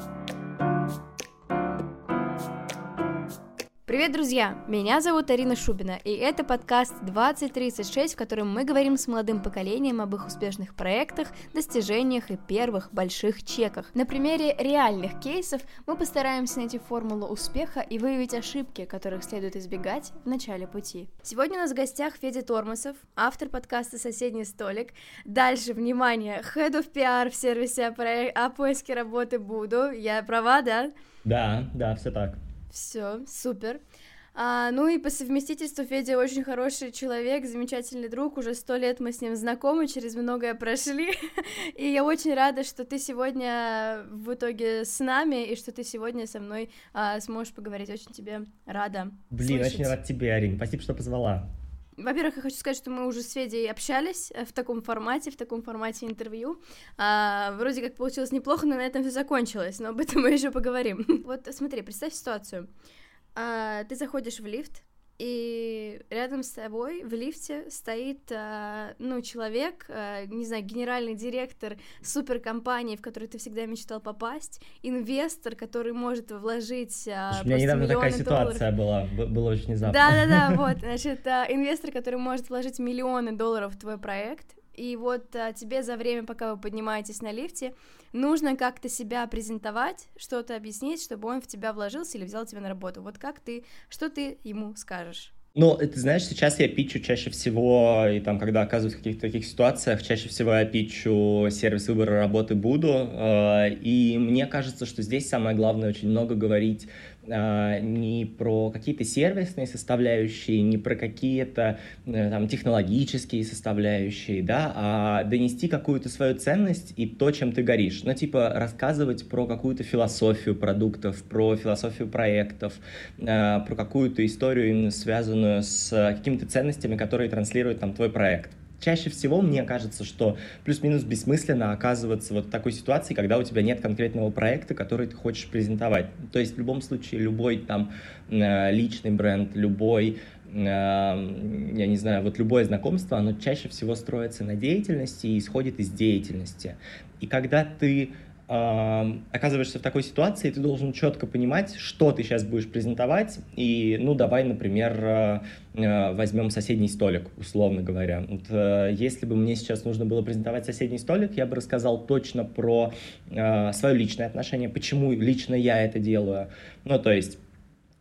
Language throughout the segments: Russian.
you Привет, друзья! Меня зовут Арина Шубина, и это подкаст 2036, в котором мы говорим с молодым поколением об их успешных проектах, достижениях и первых больших чеках. На примере реальных кейсов мы постараемся найти формулу успеха и выявить ошибки, которых следует избегать в начале пути. Сегодня у нас в гостях Федя Тормосов, автор подкаста «Соседний столик». Дальше, внимание, Head of PR в сервисе о поиске работы буду. Я права, да? Да, да, все так. Все, супер. А, ну и по совместительству Федя очень хороший человек, замечательный друг, уже сто лет мы с ним знакомы, через многое прошли, и я очень рада, что ты сегодня в итоге с нами, и что ты сегодня со мной а, сможешь поговорить, очень тебе рада Блин, слышать. очень рад тебе, Арин, спасибо, что позвала. Во-первых, я хочу сказать, что мы уже с Федей общались э, в таком формате, в таком формате интервью. А, вроде как получилось неплохо, но на этом все закончилось, но об этом мы еще поговорим. Вот смотри, представь ситуацию. А, ты заходишь в лифт, и рядом с тобой в лифте стоит, а, ну, человек, а, не знаю, генеральный директор суперкомпании, в которую ты всегда мечтал попасть, инвестор, который может вложить а, У меня недавно такая ситуация долларов. была, было очень внезапно. Да-да-да, вот, значит, инвестор, который может вложить миллионы долларов в твой проект, и вот а, тебе за время, пока вы поднимаетесь на лифте, нужно как-то себя презентовать, что-то объяснить, чтобы он в тебя вложился или взял тебя на работу. Вот как ты, что ты ему скажешь? Ну, ты знаешь, сейчас я пичу чаще всего, и там, когда оказываюсь в каких-то таких ситуациях, чаще всего я пичу сервис выбора работы буду, э, и мне кажется, что здесь самое главное очень много говорить а, не про какие-то сервисные составляющие, не про какие-то э, там технологические составляющие, да, а донести какую-то свою ценность и то, чем ты горишь. Ну, типа рассказывать про какую-то философию продуктов, про философию проектов, про какую-то историю именно связанную с какими-то ценностями, которые транслирует там твой проект чаще всего мне кажется, что плюс-минус бессмысленно оказываться вот в такой ситуации, когда у тебя нет конкретного проекта, который ты хочешь презентовать. То есть в любом случае любой там э, личный бренд, любой э, я не знаю, вот любое знакомство, оно чаще всего строится на деятельности и исходит из деятельности. И когда ты оказываешься в такой ситуации, ты должен четко понимать, что ты сейчас будешь презентовать, и, ну, давай, например, э, э, возьмем соседний столик, условно говоря. Вот, э, если бы мне сейчас нужно было презентовать соседний столик, я бы рассказал точно про свое личное отношение, почему лично я это делаю. Ну, то есть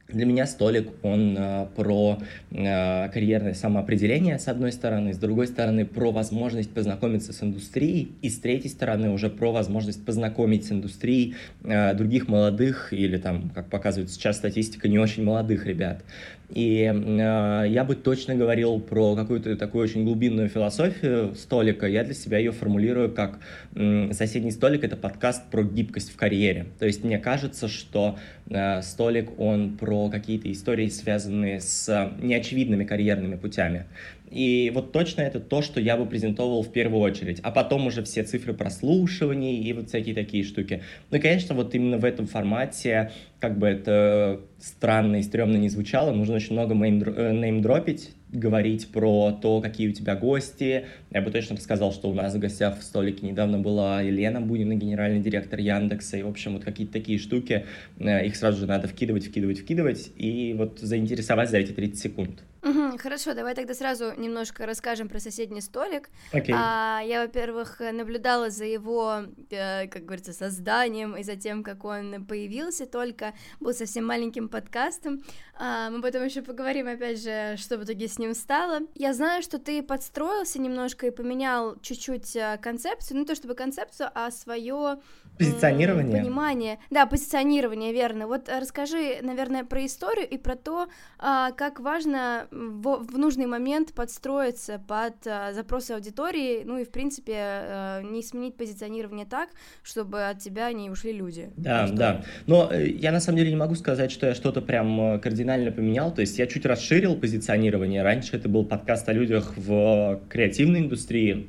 для меня столик, он э, про э, карьерное самоопределение, с одной стороны, с другой стороны, про возможность познакомиться с индустрией, и с третьей стороны, уже про возможность познакомить с индустрией э, других молодых, или там, как показывает сейчас статистика, не очень молодых ребят. И э, я бы точно говорил про какую-то такую очень глубинную философию столика. Я для себя ее формулирую как э, «Соседний столик» — это подкаст про гибкость в карьере. То есть мне кажется, что э, столик, он про какие-то истории, связанные с неочевидными карьерными путями. И вот точно это то, что я бы презентовал в первую очередь. А потом уже все цифры прослушиваний и вот всякие такие штуки. Ну и, конечно, вот именно в этом формате, как бы это странно и стрёмно не звучало, нужно очень много неймдропить, говорить про то, какие у тебя гости. Я бы точно рассказал, что у нас в гостях в столике недавно была Елена Бунина, генеральный директор Яндекса, и, в общем, вот какие-то такие штуки, э, их сразу же надо вкидывать, вкидывать, вкидывать, и вот заинтересовать за эти 30 секунд. Угу, хорошо, давай тогда сразу немножко расскажем про соседний столик. Okay. А, я, во-первых, наблюдала за его, э, как говорится, созданием и за тем, как он появился, только был совсем маленьким подкастом. А, мы потом еще поговорим, опять же, что в итоге с ним стало. Я знаю, что ты подстроился немножко и поменял чуть-чуть э, концепцию, ну не то чтобы концепцию, а свое Позиционирование. Понимание. Да, позиционирование, верно. Вот э, расскажи, наверное, про историю и про то, а, как важно в, нужный момент подстроиться под а, запросы аудитории, ну и, в принципе, а, не сменить позиционирование так, чтобы от тебя не ушли люди. Да, да. Но я на самом деле не могу сказать, что я что-то прям кардинально поменял. То есть я чуть расширил позиционирование. Раньше это был подкаст о людях в креативной индустрии,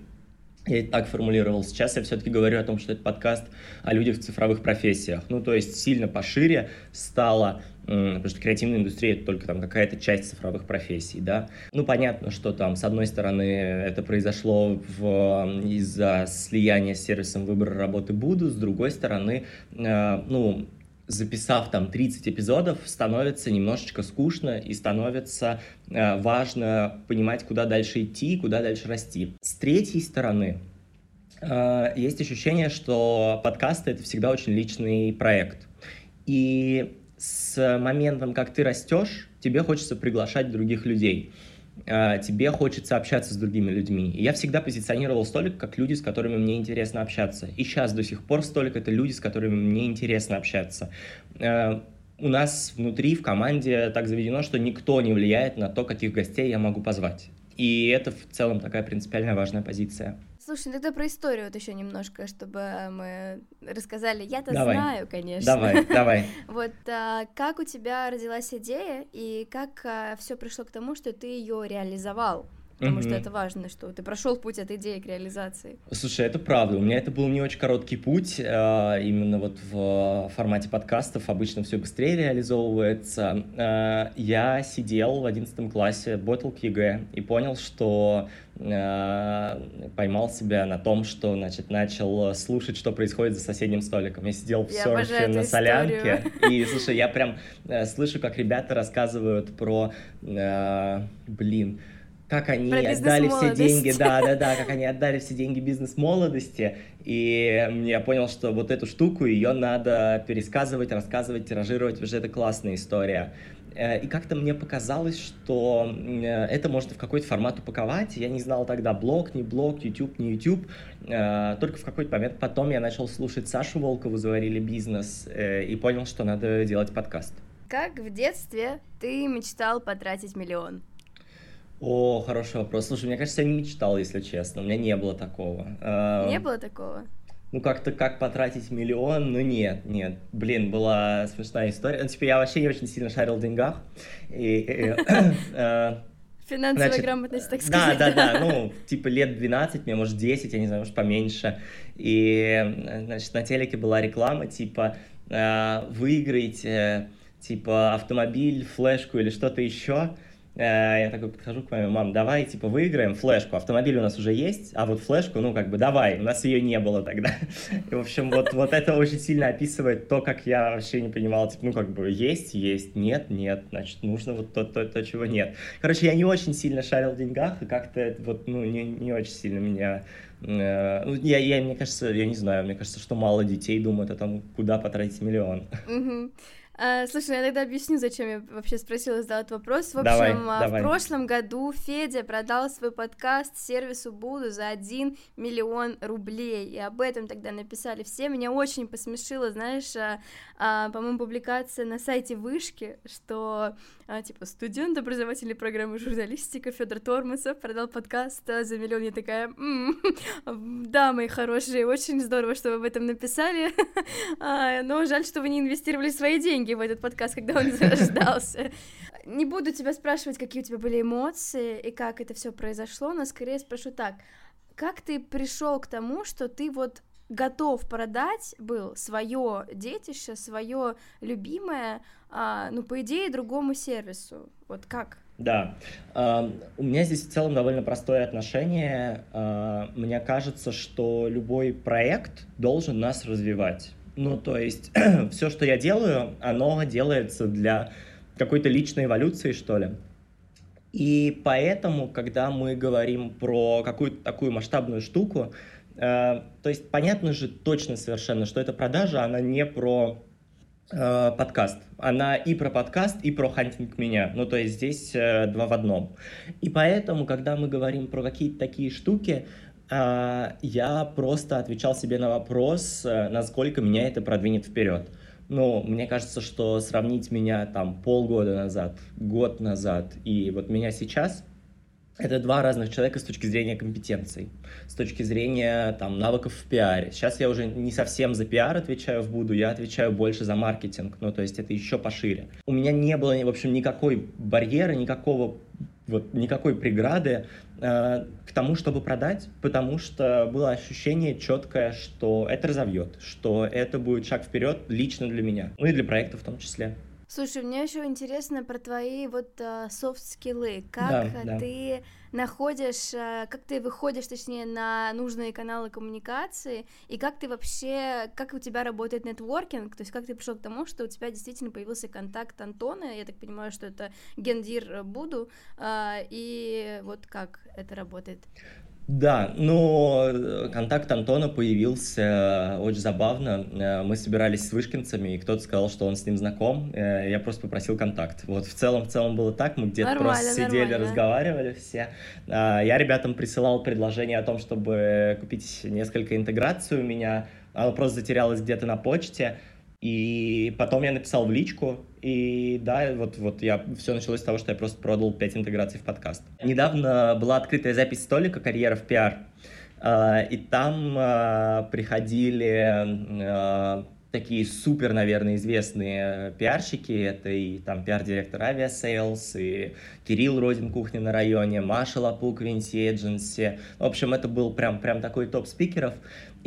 я это так формулировал. Сейчас я все-таки говорю о том, что это подкаст о людях в цифровых профессиях. Ну, то есть сильно пошире стало потому что креативная индустрия — это только там какая-то часть цифровых профессий, да. Ну, понятно, что там, с одной стороны, это произошло из-за слияния с сервисом выбора работы Буду, с другой стороны, э, ну, записав там 30 эпизодов, становится немножечко скучно и становится э, важно понимать, куда дальше идти, куда дальше расти. С третьей стороны, э, есть ощущение, что подкасты — это всегда очень личный проект. И с моментом, как ты растешь, тебе хочется приглашать других людей. А, тебе хочется общаться с другими людьми. И я всегда позиционировал столик как люди, с которыми мне интересно общаться. И сейчас до сих пор столик — это люди, с которыми мне интересно общаться. А, у нас внутри, в команде так заведено, что никто не влияет на то, каких гостей я могу позвать. И это в целом такая принципиально важная позиция. Слушай, ну тогда про историю вот еще немножко, чтобы мы рассказали. Я-то знаю, конечно. Давай, давай. Вот а, как у тебя родилась идея и как а, все пришло к тому, что ты ее реализовал? Потому что это важно, что ты прошел путь от идеи к реализации. Слушай, это правда. У меня это был не очень короткий путь. А, именно вот в формате подкастов обычно все быстрее реализовывается. А, я сидел в одиннадцатом классе, ботал к ЕГЭ, и понял, что а, поймал себя на том, что, значит, начал слушать, что происходит за соседним столиком. Я сидел в серфе на солянке, и, слушай, я прям э, слышу, как ребята рассказывают про, блин, как они отдали все деньги, да, да, да, как они отдали все деньги бизнес-молодости, и я понял, что вот эту штуку, ее надо пересказывать, рассказывать, тиражировать, уже это классная история. Э, и как-то мне показалось, что э, это можно в какой-то формат упаковать. Я не знал тогда блог, не блог, YouTube, не YouTube. Э, только в какой-то момент потом я начал слушать Сашу Волкову «Заварили бизнес» и понял, что надо делать подкаст. Как в детстве ты мечтал потратить миллион? О, хороший вопрос. Слушай, мне кажется, я не мечтал, если честно. У меня не было такого. Не было такого? Ну, как-то как потратить миллион, ну нет, нет. Блин, была смешная история. Ну, типа, я вообще не очень сильно шарил в деньгах. И, э, Финансовая значит, грамотность, так сказать. Да, да, да, ну, типа лет 12, мне, может, 10, я не знаю, может, поменьше. И, значит, на телеке была реклама, типа, э, выиграйте, типа, автомобиль, флешку или что-то еще, Э, я такой подхожу к маме, мам, давай, типа, выиграем флешку. Автомобиль у нас уже есть, а вот флешку, ну, как бы, давай. У нас ее не было тогда. И, в общем, вот, вот это очень сильно описывает то, как я вообще не понимал, типа, ну, как бы, есть, есть, нет, нет, значит, нужно вот то, то, то, чего нет. Короче, я не очень сильно шарил в деньгах, и как-то, вот, ну, не, не очень сильно меня э, ну, я, я, мне кажется, я не знаю, мне кажется, что мало детей думают о том, куда потратить миллион. Mm-hmm. А, слушай, я тогда объясню, зачем я вообще спросила задать этот вопрос. В общем, давай, а, давай. в прошлом году Федя продал свой подкаст сервису Буду за 1 миллион рублей, и об этом тогда написали все. Меня очень посмешило, знаешь, а, по-моему, публикация на сайте Вышки, что, типа, студент образовательной программы журналистика Федор Тормасов продал подкаст за миллион. Я такая, да, мои хорошие, очень здорово, что вы об этом написали, но жаль, что вы не инвестировали свои деньги деньги в этот подкаст, когда он зарождался. Не буду тебя спрашивать, какие у тебя были эмоции и как это все произошло, но скорее спрошу так. Как ты пришел к тому, что ты вот готов продать был свое детище, свое любимое, а, ну, по идее, другому сервису? Вот как? Да, uh, у меня здесь в целом довольно простое отношение. Uh, мне кажется, что любой проект должен нас развивать. Ну, то есть все, что я делаю, оно делается для какой-то личной эволюции, что ли. И поэтому, когда мы говорим про какую-то такую масштабную штуку, э, то есть понятно же точно совершенно, что эта продажа, она не про э, подкаст. Она и про подкаст, и про хантинг меня. Ну, то есть здесь э, два в одном. И поэтому, когда мы говорим про какие-то такие штуки, я просто отвечал себе на вопрос, э, насколько меня это продвинет вперед. Ну, мне кажется, что сравнить меня там полгода назад, год назад и вот меня сейчас, это два разных человека с точки зрения компетенций, с точки зрения там навыков в пиаре. Сейчас я уже не совсем за пиар отвечаю в Буду, я отвечаю больше за маркетинг, ну, то есть это еще пошире. У меня не было, в общем, никакой барьера, никакого вот никакой преграды э, к тому, чтобы продать, потому что было ощущение четкое, что это разовьет, что это будет шаг вперед лично для меня, ну и для проекта в том числе. Слушай, мне еще интересно про твои вот софт-скиллы. Как да, ты да. находишь, как ты выходишь, точнее, на нужные каналы коммуникации, и как ты вообще, как у тебя работает нетворкинг, то есть как ты пришел к тому, что у тебя действительно появился контакт Антона, я так понимаю, что это гендир Буду, и вот как это работает? Да, но э, контакт Антона появился э, очень забавно. Э, мы собирались с вышкинцами, и кто-то сказал, что он с ним знаком. Я просто попросил контакт. Вот в целом, в целом было так. Мы где-то просто сидели, нормально. разговаривали все. Я ребятам присылал предложение о том, чтобы купить несколько интеграций у меня. Оно просто затерялось где-то на почте. И потом я написал в личку, и да, вот, вот я, все началось с того, что я просто продал 5 интеграций в подкаст. Недавно была открытая запись столика «Карьера в пиар», а, и там а, приходили а, такие супер, наверное, известные пиарщики. Это и там пиар-директор Aviasales, и Кирилл Родин Кухня на районе, Маша Лапук Vinci Agency. В общем, это был прям, прям такой топ спикеров.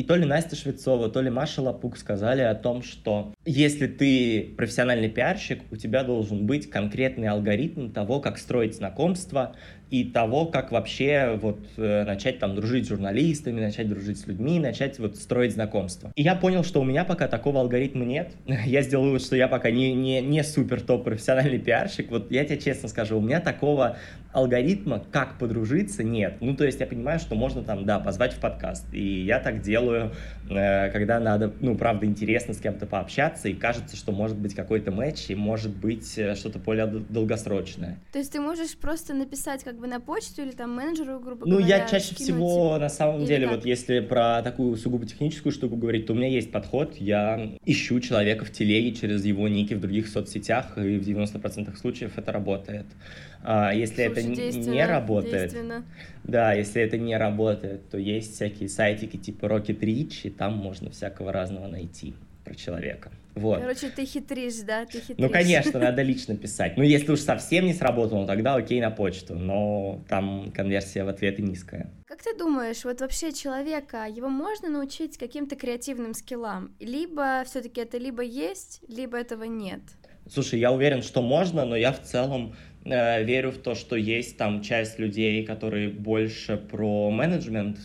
И то ли Настя Швецова, то ли Маша Лапук сказали о том, что если ты профессиональный пиарщик, у тебя должен быть конкретный алгоритм того, как строить знакомства, и того, как вообще вот э, начать там дружить с журналистами, начать дружить с людьми, начать вот строить знакомства. И я понял, что у меня пока такого алгоритма нет. Я вывод, что я пока не, не, не супер топ профессиональный пиарщик. Вот я тебе честно скажу, у меня такого алгоритма, как подружиться, нет. Ну, то есть я понимаю, что можно там, да, позвать в подкаст. И я так делаю, э, когда надо, ну, правда, интересно с кем-то пообщаться, и кажется, что может быть какой-то матч, и может быть э, что-то более долгосрочное. То есть ты можешь просто написать как бы на почту или там менеджеру, грубо ну, говоря? Ну, я чаще скинуть, всего, на самом деле, как? вот если про такую сугубо техническую штуку говорить, то у меня есть подход, я ищу человека в телеге через его ники в других соцсетях, и в 90% случаев это работает. А если Слушай, это не работает, да, если это не работает, то есть всякие сайтики типа Rocket Reach, и там можно всякого разного найти про человека. Вот. Короче, ты хитришь, да? Ты хитришь. Ну, конечно, надо лично писать. Ну, если уж совсем не сработало, тогда окей на почту, но там конверсия в ответы низкая. Как ты думаешь, вот вообще человека, его можно научить каким-то креативным скиллам? Либо все-таки это либо есть, либо этого нет? Слушай, я уверен, что можно, но я в целом э, верю в то, что есть там часть людей, которые больше про менеджмент,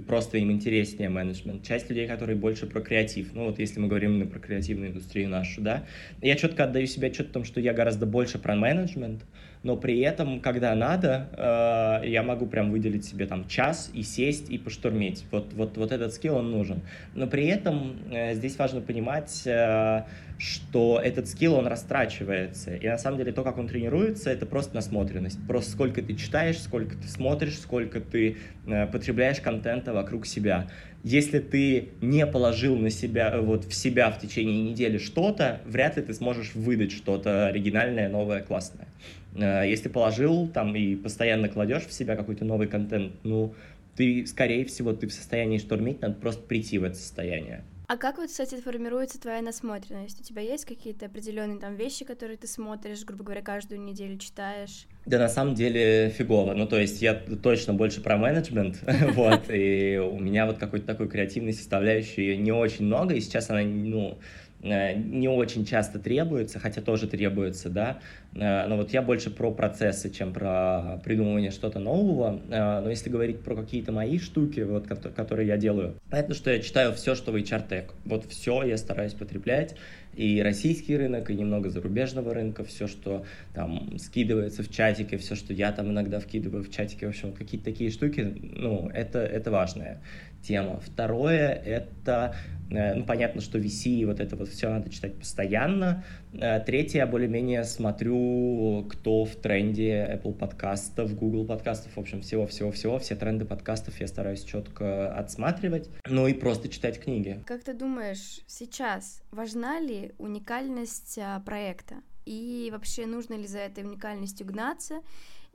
просто им интереснее менеджмент. Часть людей, которые больше про креатив. Ну вот если мы говорим именно про креативную индустрию нашу, да. Я четко отдаю себе отчет о том, что я гораздо больше про менеджмент, но при этом, когда надо, э, я могу прям выделить себе там час и сесть и поштурмить. Вот, вот, вот этот скилл, он нужен. Но при этом э, здесь важно понимать, э, что этот скилл, он растрачивается. И на самом деле то, как он тренируется, это просто насмотренность. Просто сколько ты читаешь, сколько ты смотришь, сколько ты э, потребляешь контента вокруг себя. Если ты не положил на себя, вот в себя в течение недели что-то, вряд ли ты сможешь выдать что-то оригинальное, новое, классное. Э, если положил там и постоянно кладешь в себя какой-то новый контент, ну, ты, скорее всего, ты в состоянии штурмить, надо просто прийти в это состояние. А как вот, кстати, формируется твоя насмотренность? У тебя есть какие-то определенные там вещи, которые ты смотришь, грубо говоря, каждую неделю читаешь? Да, на самом деле фигово. Ну, то есть я точно больше про менеджмент, вот, и у меня вот какой-то такой креативной составляющей не очень много, и сейчас она, ну, не очень часто требуется, хотя тоже требуется, да, э, но вот я больше про процессы, чем про придумывание что-то нового, э, но если говорить про какие-то мои штуки, вот, которые я делаю, понятно, что я читаю все, что в HR Tech, вот все я стараюсь потреблять, и российский рынок, и немного зарубежного рынка, все, что там скидывается в чатике, все, что я там иногда вкидываю в чатике, в общем, какие-то такие штуки, ну, это, это важная тема. Второе, это Э, ну, понятно, что VC, вот это вот все надо читать постоянно. Э, третье, я более-менее смотрю, кто в тренде Apple подкастов, Google подкастов, в общем, всего-всего-всего, все тренды подкастов я стараюсь четко отсматривать. Ну и просто читать книги. Как ты думаешь, сейчас важна ли уникальность а, проекта? И вообще нужно ли за этой уникальностью гнаться?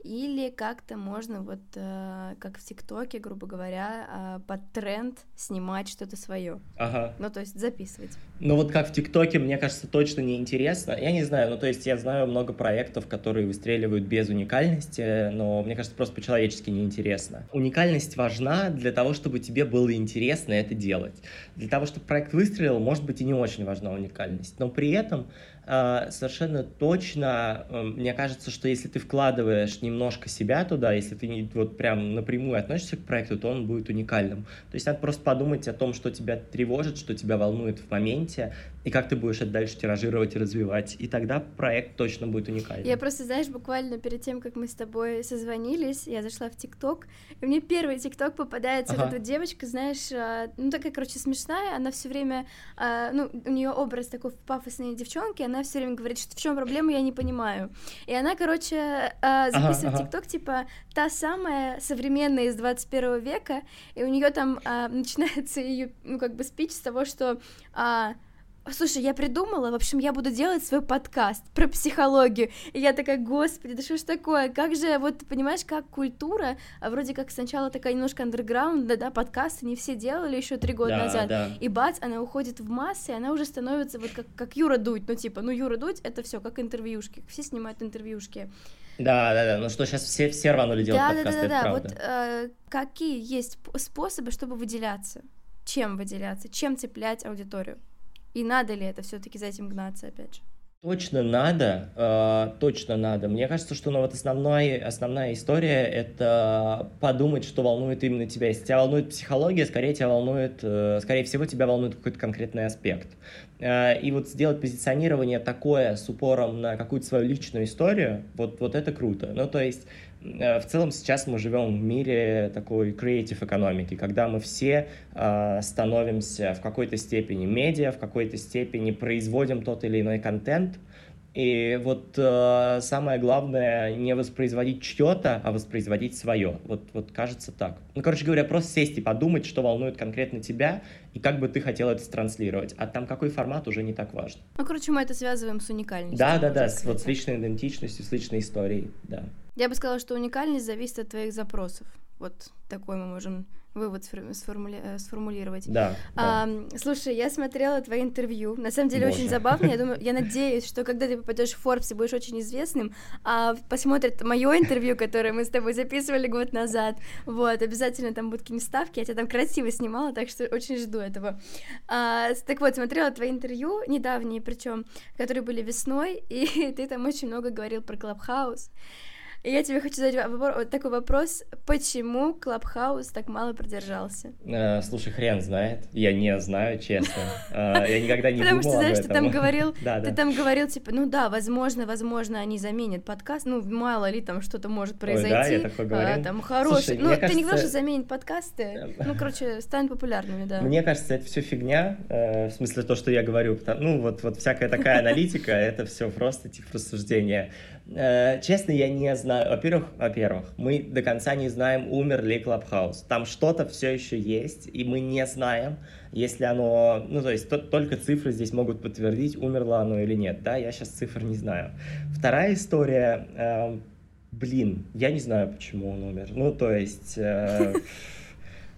Или как-то можно вот, э, как в ТикТоке, грубо говоря, э, под тренд снимать что-то свое. Ага. Ну, то есть записывать. Ну, вот как в ТикТоке, мне кажется, точно неинтересно. Я не знаю, ну, то есть я знаю много проектов, которые выстреливают без уникальности, но мне кажется, просто по-человечески неинтересно. Уникальность важна для того, чтобы тебе было интересно это делать. Для того, чтобы проект выстрелил, может быть, и не очень важна уникальность. Но при этом совершенно точно, э, мне кажется, что если ты вкладываешь немножко себя туда, если ты не вот прям напрямую относишься к проекту, то он будет уникальным. То есть надо просто подумать о том, что тебя тревожит, что тебя волнует в моменте, и как ты будешь это дальше тиражировать и развивать. И тогда проект точно будет уникальным. Я просто, знаешь, буквально перед тем, как мы с тобой созвонились, я зашла в ТикТок, и мне первый ТикТок попадается ага. вот эта девочка, знаешь, а, ну такая, короче, смешная, она все время, а, ну, у нее образ такой пафосной девчонки, она все время говорит, что в чем проблема, я не понимаю. И она, короче, а, записывает ТикТок, ага, ага. типа, та самая современная из 21 века, и у нее там начинается ее, ну, как бы спич с того, что Слушай, я придумала, в общем, я буду делать свой подкаст про психологию. И я такая, господи, да что ж такое? Как же, вот, понимаешь, как культура, а вроде как сначала такая немножко андерграунд, да, да, подкасты не все делали еще три года да, назад. Да. И бац, она уходит в массы, и она уже становится вот как, как Юра Дудь. Ну, типа, ну, Юра Дудь это все как интервьюшки. Все снимают интервьюшки. Да, да, да. Ну что, сейчас все, все рванули делать да, подкасты, да, да, да, да. Вот э, какие есть способы, чтобы выделяться? Чем выделяться? Чем цеплять аудиторию? И надо ли это все-таки за этим гнаться, опять же? Точно надо, э, точно надо. Мне кажется, что ну, вот основная, основная история — это подумать, что волнует именно тебя. Если тебя волнует психология, скорее, тебя волнует, э, скорее всего, тебя волнует какой-то конкретный аспект. Э, и вот сделать позиционирование такое с упором на какую-то свою личную историю, вот, вот это круто. Ну, то есть в целом сейчас мы живем в мире такой creative экономики, когда мы все э, становимся в какой-то степени медиа, в какой-то степени производим тот или иной контент, и вот э, самое главное не воспроизводить чье-то, а воспроизводить свое. Вот, вот кажется так. Ну, короче говоря, просто сесть и подумать, что волнует конкретно тебя, и как бы ты хотел это транслировать. А там какой формат уже не так важно. Ну, короче, мы это связываем с уникальностью. Да, да, да, с, вот с личной идентичностью, с личной историей, да. Я бы сказала, что уникальность зависит от твоих запросов. Вот такой мы можем вывод сформули... Э, сформулировать. Да, а, да. Слушай, я смотрела твои интервью. На самом деле Боже. очень забавно. Я думаю, я надеюсь, что когда ты попадешь в Forbes и будешь очень известным, а посмотрят мое интервью, которое мы с тобой записывали год назад. Вот, обязательно там будут какие-нибудь ставки. Я тебя там красиво снимала, так что очень жду этого. А, так вот, смотрела твои интервью недавние, причем, которые были весной, и ты там очень много говорил про Clubhouse. Я тебе хочу задать вот такой вопрос. Почему Clubhouse так мало продержался? Э, слушай, хрен знает. Я не знаю, честно. Э, я никогда не Потому что, знаешь, ты там говорил, ты там говорил, типа, ну да, возможно, возможно, они заменят подкаст, ну, мало ли там что-то может произойти. да, я такой говорил. А, там хороший. Ну, ты не говоришь, что заменит подкасты, ну, короче, станут популярными, да. Мне кажется, это все фигня, э, в смысле то, что я говорю. Ну, вот, вот всякая такая аналитика, это все просто типа рассуждение. Э, честно, я не знаю. Во-первых, во-первых, мы до конца не знаем, умер ли Клабхаус. Там что-то все еще есть, и мы не знаем, если оно... Ну, то есть то, только цифры здесь могут подтвердить, умерло оно или нет. Да, я сейчас цифр не знаю. Вторая история... Э, блин, я не знаю, почему он умер. Ну, то есть... Э,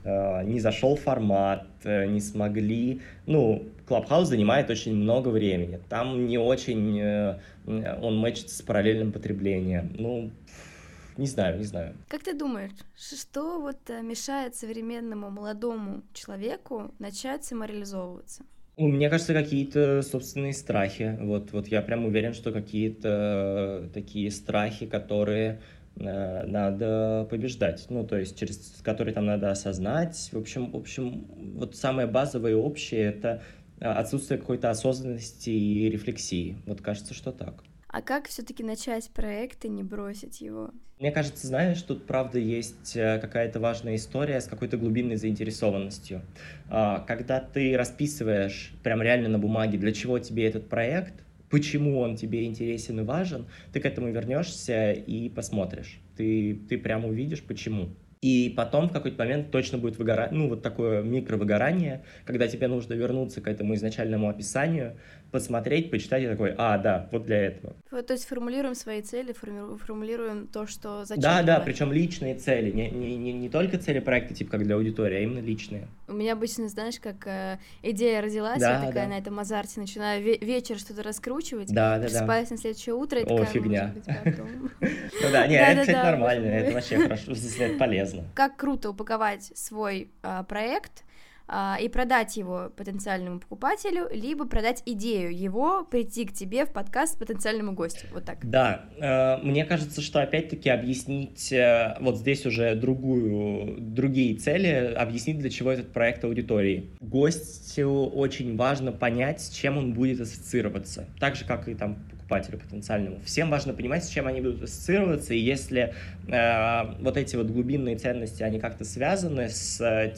не зашел формат, э, не смогли. Ну, Клабхаус занимает очень много времени. Там не очень э, он мэчится с параллельным потреблением. Ну, не знаю, не знаю. Как ты думаешь, что вот мешает современному молодому человеку начать самореализовываться? Мне кажется, какие-то собственные страхи. Вот, вот я прям уверен, что какие-то такие страхи, которые Э, надо побеждать, ну, то есть через которые там надо осознать. В общем, в общем, вот самое базовое и общее — это э, отсутствие какой-то осознанности и рефлексии. Вот кажется, что так. А как все-таки начать проект и не бросить его? Мне кажется, знаешь, тут правда есть э, какая-то важная история с какой-то глубинной заинтересованностью. А, когда ты расписываешь прям реально на бумаге, для чего тебе этот проект, почему он тебе интересен и важен, ты к этому вернешься и посмотришь. Ты, ты прямо увидишь, почему. И потом в какой-то момент точно будет выгорание, ну вот такое микровыгорание, когда тебе нужно вернуться к этому изначальному описанию, посмотреть, почитать и такой, а, да, вот для этого. Вот, то есть формулируем свои цели, формулируем то, что зачем. Да, да, причем личные цели, не, не, не, не только цели проекта, типа как для аудитории, а именно личные. У меня обычно, знаешь, как э, идея родилась, да, я такая да. на этом азарте начинаю ве- вечер что-то раскручивать, да, да, просыпаюсь да. на следующее утро и такая, О, фигня. Ну да, нет, это, кстати, нормально, это вообще хорошо, это полезно. Как круто упаковать свой а, проект и продать его потенциальному покупателю, либо продать идею его прийти к тебе в подкаст потенциальному гостю. Вот так. Да, э, мне кажется, что опять-таки объяснить э, вот здесь уже другую, другие цели, объяснить, для чего этот проект аудитории. Гостю очень важно понять, с чем он будет ассоциироваться. Так же, как и там покупателю потенциальному. Всем важно понимать, с чем они будут ассоциироваться, и если э, вот эти вот глубинные ценности, они как-то связаны с э,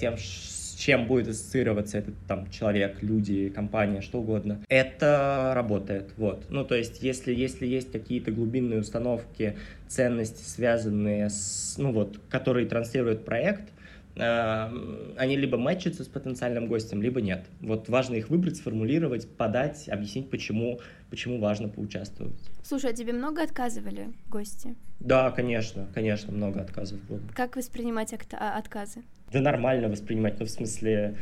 чем будет ассоциироваться этот там человек, люди, компания, что угодно. Это работает, вот. Ну, то есть, если, если есть какие-то глубинные установки, ценности, связанные с, ну вот, которые транслирует проект, э, они либо матчатся с потенциальным гостем, либо нет. Вот важно их выбрать, сформулировать, подать, объяснить, почему, почему важно поучаствовать. Слушай, а тебе много отказывали гости? Да, конечно, конечно, много отказов было. Как воспринимать а, отказы? Да нормально воспринимать, ну, в смысле,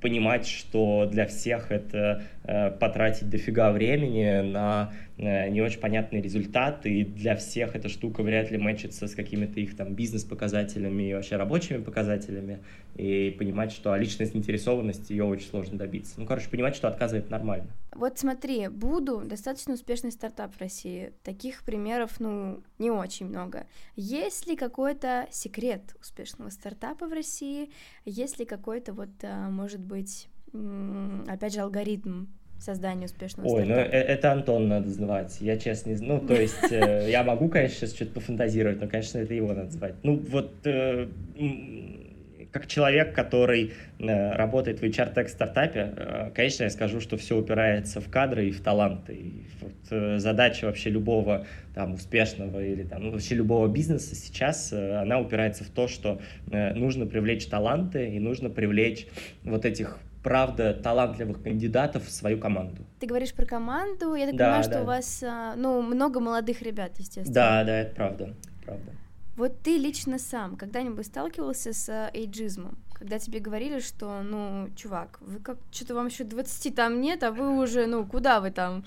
понимать, что для всех это э, потратить дофига времени на э, не очень понятный результат, и для всех эта штука вряд ли мэчится с какими-то их там бизнес-показателями и вообще рабочими показателями, и понимать, что личная заинтересованность ее очень сложно добиться. Ну, короче, понимать, что отказывает нормально. Вот смотри, Буду достаточно успешный стартап в России. Таких примеров, ну, не очень много. Есть ли какой-то секрет успешного стартапа в России? Есть ли какой-то вот, а, может быть, опять же, алгоритм создания успешного Ой, стартапа? ну это Антон надо звать, я честно не знаю. Ну, то есть э, я могу, конечно, сейчас что-то пофантазировать, но, конечно, это его надо звать. Ну, вот э, как человек, который э, работает в HR-тек стартапе, э, конечно, я скажу, что все упирается в кадры и в таланты. И вот, э, задача вообще любого там, успешного или там, ну, вообще любого бизнеса сейчас, она упирается в то, что нужно привлечь таланты и нужно привлечь вот этих правда талантливых кандидатов в свою команду. Ты говоришь про команду, я так да, понимаю, да. что у вас ну, много молодых ребят, естественно. Да, да, это правда, правда. Вот ты лично сам когда-нибудь сталкивался с э, эйджизмом? Когда тебе говорили, что, ну, чувак, вы как, что-то вам еще 20 там нет, а вы уже, ну, куда вы там?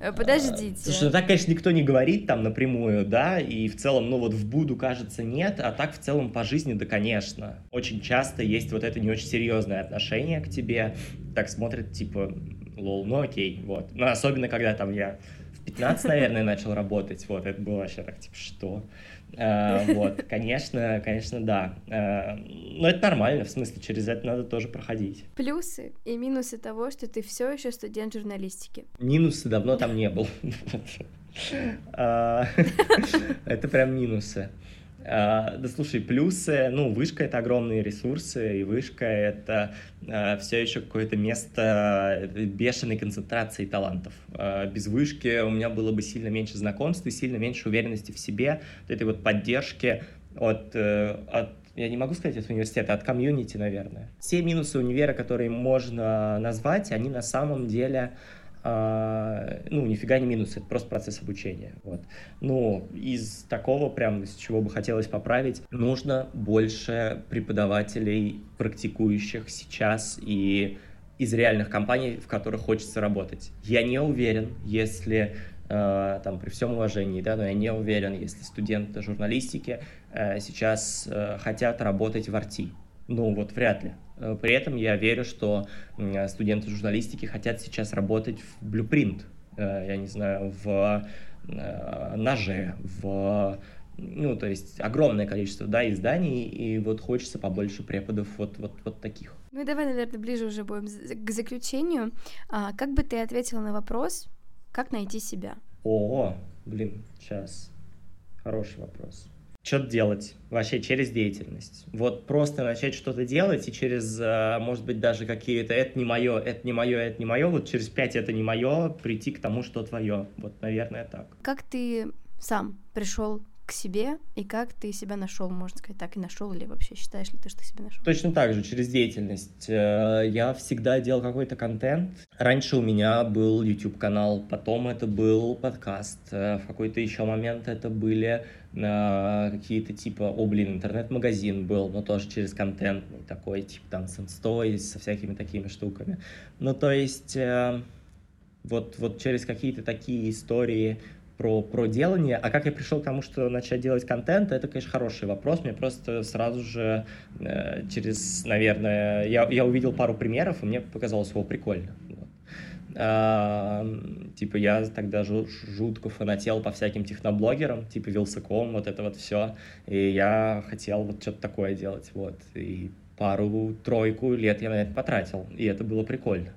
Э, подождите. Слушай, ну так, конечно, никто не говорит там напрямую, да, и в целом, ну вот в Буду, кажется, нет, а так в целом по жизни, да, конечно. Очень часто есть вот это не очень серьезное отношение к тебе, так смотрят, типа, лол, ну окей, вот. Ну, особенно, когда там я в 15, наверное, начал работать, вот, это было вообще так, типа, что? Э, вот, конечно, конечно, да. Э, но это нормально, в смысле, через это надо тоже проходить. Плюсы и минусы того, что ты все еще студент журналистики. Минусы давно там не был. Э, это прям минусы. А, да слушай, плюсы, ну, вышка — это огромные ресурсы, и вышка — это а, все еще какое-то место бешеной концентрации талантов. Без вышки у меня было бы сильно меньше знакомств и сильно меньше уверенности в себе, вот этой вот поддержки от, э, от я не могу сказать от университета, от комьюнити, наверное. Все минусы универа, которые можно назвать, они на самом деле ну, нифига не минус, это просто процесс обучения. Вот. Ну, из такого прям, с чего бы хотелось поправить, нужно больше преподавателей, практикующих сейчас и из реальных компаний, в которых хочется работать. Я не уверен, если э, там при всем уважении, да, но я не уверен, если студенты журналистики э, сейчас хотят работать в арти. Ну, вот вряд ли. Э, при этом я верю, что студенты журналистики хотят сейчас работать в Blueprint, э, я не знаю, в э, Ноже, в ну, то есть огромное количество, да, изданий, и вот хочется побольше преподов вот, вот, вот таких. Ну и давай, наверное, ближе уже будем к заключению. А, как бы ты ответила на вопрос, как найти себя? О, блин, сейчас. Хороший вопрос что-то делать вообще через деятельность. Вот просто начать что-то делать и через, э, может быть, даже какие-то «это не мое, это не мое, это не мое», вот через пять «это не мое» прийти к тому, что твое. Вот, наверное, так. Как ты сам пришел к себе и как ты себя нашел, можно сказать так, и нашел ли вообще, считаешь ли ты, что себя нашел? Точно так же, через деятельность. Э, я всегда делал какой-то контент. Раньше у меня был YouTube-канал, потом это был подкаст, э, в какой-то еще момент это были э, какие-то типа, о, блин, интернет-магазин был, но тоже через контентный такой, типа там инстой, со всякими такими штуками. Ну, то есть, вот, вот через какие-то такие истории про, про делание. А как я пришел к тому, что начать делать контент, это, конечно, хороший вопрос. Мне просто сразу же э, через, наверное, я, я увидел пару примеров, и мне показалось его прикольно. А, типа я тогда жутко фанател по всяким техноблогерам, типа Вилсаком, вот это вот все. И я хотел вот что-то такое делать, вот. И пару-тройку лет я на это потратил, и это было прикольно.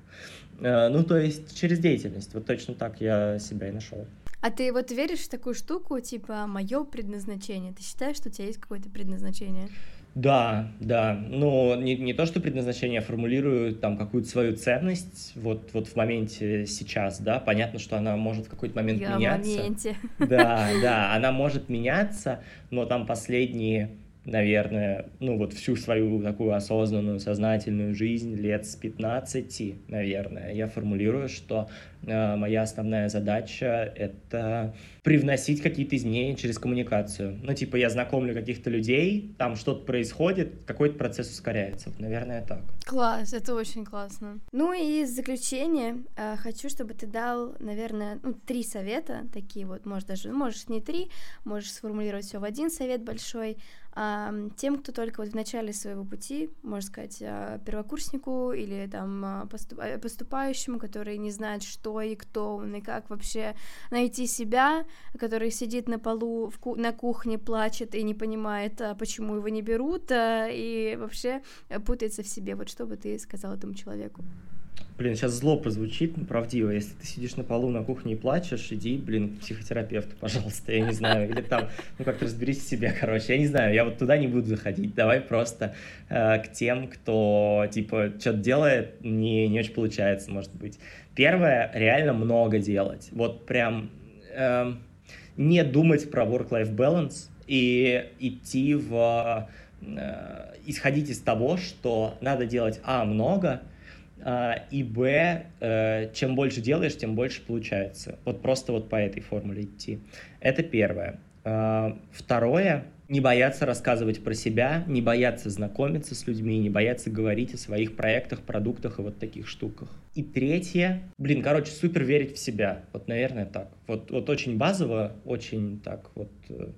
А, ну, то есть через деятельность, вот точно так я себя и нашел. А ты вот веришь в такую штуку, типа, мое предназначение? Ты считаешь, что у тебя есть какое-то предназначение? Да, да. Ну, не, не то, что предназначение, я формулирую там какую-то свою ценность вот, вот в моменте сейчас, да. Понятно, что она может в какой-то момент я меняться. в моменте. Да, да, она может меняться, но там последние наверное, ну вот всю свою такую осознанную, сознательную жизнь лет с 15, наверное, я формулирую, что моя основная задача — это привносить какие-то изменения через коммуникацию. Ну, типа, я знакомлю каких-то людей, там что-то происходит, какой-то процесс ускоряется. Наверное, так. Класс, это очень классно. Ну и в заключение э, хочу, чтобы ты дал, наверное, ну, три совета, такие вот, может даже, можешь не три, можешь сформулировать все в один совет большой, тем, кто только вот в начале своего пути, можно сказать, а, первокурснику или там а, э, поступающему, который не знает, что и кто он, и как вообще найти себя, который сидит на полу в ку- на кухне, плачет и не понимает, а, почему его не берут, и вообще путается в себе. Вот что бы ты сказал этому человеку? Блин, сейчас зло прозвучит, правдиво. Если ты сидишь на полу на кухне и плачешь, иди, блин, к психотерапевту, пожалуйста, я не знаю. Или там, ну как-то разберись в себе, короче. Я не знаю, я вот туда не буду заходить. Давай просто э, к тем, кто, типа, что-то делает, не, не очень получается, может быть. Первое, реально много делать. Вот прям э, не думать про work-life balance и идти в... Э, исходить из того, что надо делать, а, много — и б, э, чем больше делаешь, тем больше получается. Вот просто вот по этой формуле идти. Это первое. А, второе, не бояться рассказывать про себя, не бояться знакомиться с людьми, не бояться говорить о своих проектах, продуктах и вот таких штуках. И третье, блин, короче, супер верить в себя. Вот, наверное, так. Вот, вот очень базово, очень так вот э,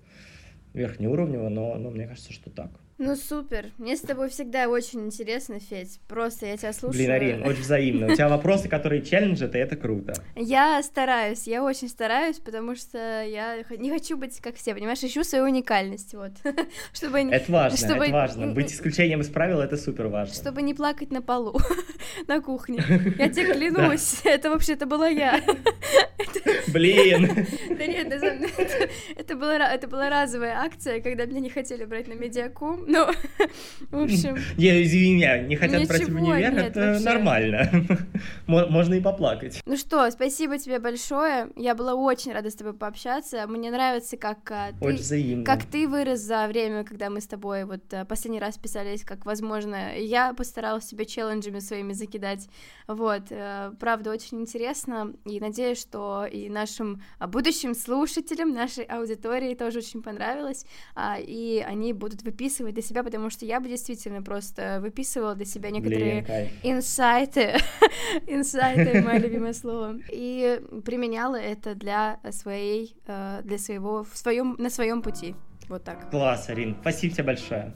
верхнеуровнево, но, но мне кажется, что так. Ну супер. Мне с тобой всегда очень интересно, Федь. Просто я тебя слушаю. Блин, Арин, очень взаимно. У тебя вопросы, которые челленджат, и это круто. Я стараюсь, я очень стараюсь, потому что я не хочу быть как все, понимаешь, ищу свою уникальность, вот. чтобы Это важно, чтобы... это важно. Быть исключением из правил — это супер важно. Чтобы не плакать на полу, на кухне. Я тебе клянусь, это вообще-то была я. Блин. Да нет, это была разовая акция, когда меня не хотели брать на медиаку, ну, в общем... Я, извини меня, не хотят брать в универ, это нормально. Можно и поплакать. Ну что, спасибо тебе большое. Я была очень рада с тобой пообщаться. Мне нравится, как а, ты... Как ты вырос за время, когда мы с тобой вот а, последний раз писались, как возможно. Я постаралась себя челленджами своими закидать. Вот, э, правда, очень интересно. И надеюсь, что и нашим а, будущим слушателям, нашей аудитории тоже очень понравилось. И они будут выписывать для себя, потому что я бы действительно просто выписывала для себя некоторые Блин, инсайты, инсайты, мое любимое слово, и применяла это для своей, э, для своего, в своем, на своем пути. Вот так. Класс, Арин, спасибо тебе большое.